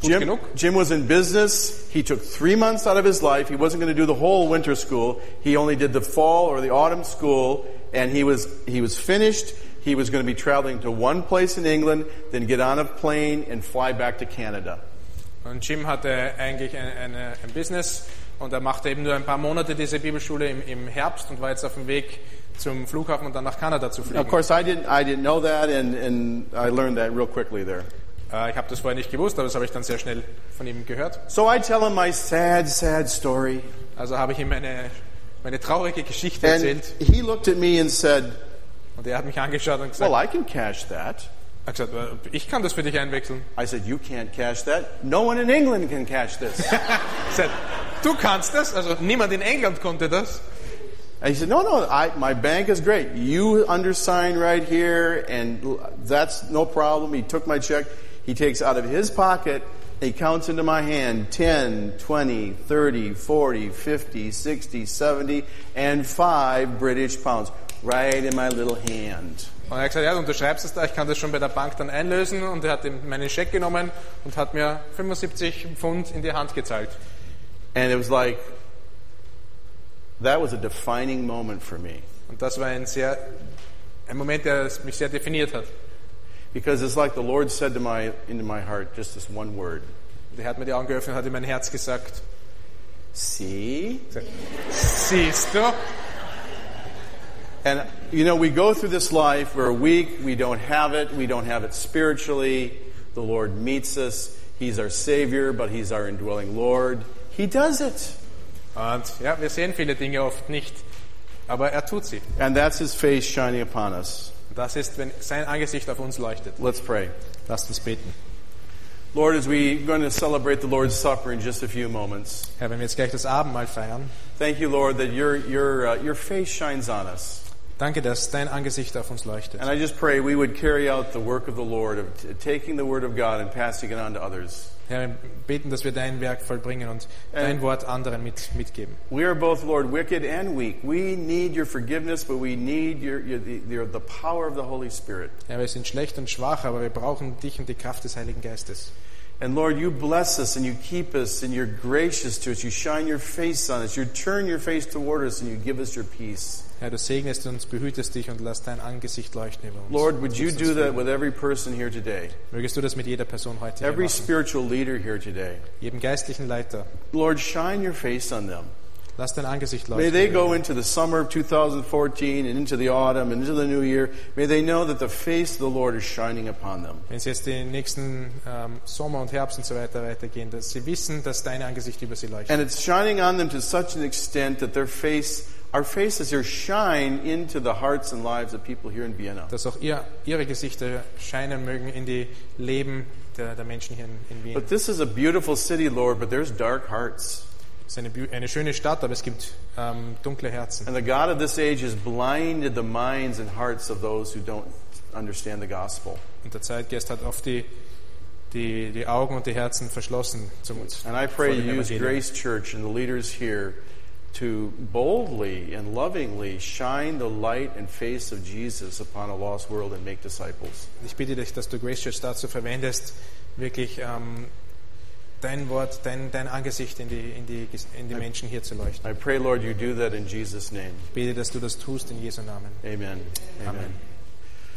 gut Jim, genug. Jim was in business. He took three months out of his life. He wasn't going to do the whole winter school. He only did the fall or the autumn school, and he was he was finished. He was going to be traveling to one place in England, then get on a plane and fly back to Canada. Und Jim hatte eigentlich ein, eine, ein Business und er machte eben nur ein paar Monate diese Bibelschule im, im Herbst und war jetzt auf dem Weg zum Flughafen und dann nach Kanada zu fliegen. of course, I didn't I didn't know that, and, and I learned that real quickly there. Äh, ich habe das vorher nicht gewusst, aber das habe ich dann sehr schnell von ihm gehört. So I tell him my sad, sad story. Also habe ich ihm eine meine traurige Geschichte And erzählt. he looked at me and said, Und er hat mich angeschaut und gesagt, Well, I can cash that. er hat gesagt "Äh, ich kann das für dich einwechseln. I said, You can't cash that. No one in England can cash this. Er sagt, du kannst das? Also niemand in England konnte das. And he said, No, no, I, my bank is great. You undersign right here, and that's no problem. He took my check. He takes out of his pocket, he counts into my hand 10, 20, 30, 40, 50, 60, 70, and 5 British pounds right in my little hand. Und er hat gesagt, ja, du unterschreibst es da, ich kann das schon bei der Bank dann einlösen. Und er hat meinen Scheck genommen und hat mir 75 Pfund in die Hand gezahlt. And it was like, that was a defining moment for me. Und das war ein sehr, ein Moment, der mich sehr definiert hat. Because it's like the Lord said to my, into my heart just this one word Und er hat mir die Augen geöffnet und hat in mein Herz gesagt, See? siehst du? And, you know, we go through this life, we're weak, we don't have it, we don't have it spiritually. The Lord meets us. He's our Savior, but He's our indwelling Lord. He does it. Und ja, wir sehen viele Dinge oft nicht, aber er tut sie. And that's His face shining upon us. Das ist, wenn sein Angesicht auf uns leuchtet. Let's pray. Lasst uns beten. Lord, as we're going to celebrate the Lord's Supper in just a few moments, Herr, wenn wir jetzt gleich das Abendmahl feiern, thank you, Lord, that your, your, uh, your face shines on us. Danke, dass dein Angesicht auf uns leuchtet. And I just pray we would carry out the work of the Lord of taking the Word of God and passing it on to others. Herr, wir beten, dass wir dein Werk vollbringen und dein Wort anderen mit, mitgeben. We are both, Lord, wicked and weak. We need your forgiveness, but we need your, your, the, your, the power of the Holy Spirit. Ja, wir sind schlecht und schwach, aber wir brauchen dich und die Kraft des Heiligen Geistes. And Lord, you bless us and you keep us and you're gracious to us. You shine your face on us. You turn your face toward us and you give us your peace. Herr, du segnest uns, behütest dich und lass dein Angesicht leuchten über uns. Lord, would you do that with every person here today? Mögest du das mit jeder Person heute Every spiritual leader here today. Jedem geistlichen Leiter. Lord, shine your face on them. Lass dein Angesicht May leuchten. they über go into the summer of 2014 and into the autumn and into the new year. May they know that the face of the Lord is shining upon them. Wenn sie jetzt den nächsten ähm, Sommer und Herbst und so weiter weitergehen, dass sie wissen, dass dein Angesicht über sie leuchtet. And it's shining on them to such an extent that their face, our faces here shine into the hearts and lives of people here in Vienna. Dass auch ihr, ihre Gesichter scheinen mögen in die Leben der, der Menschen hier in, in Wien. But this is a beautiful city, Lord, but there's dark hearts. Es ist eine, eine schöne Stadt, aber es gibt ähm, dunkle Herzen. And the God of this age has blinded the minds and hearts of those who don't understand the gospel. Und der Zeitgeist hat oft die, die, die Augen und die Herzen verschlossen zum And I pray you use. Grace Church and the leaders here to boldly and lovingly shine the light and face of Jesus upon a lost world and make disciples. Ich bitte dich, dass du Grace Church dazu verwendest, wirklich ähm, dein Wort, dein, dein Angesicht in die, in, die, in die Menschen hier zu leuchten. I pray, Lord, you do that in Jesus' name. Ich bete, dass du das tust in Jesu Namen. Amen. Amen. Amen.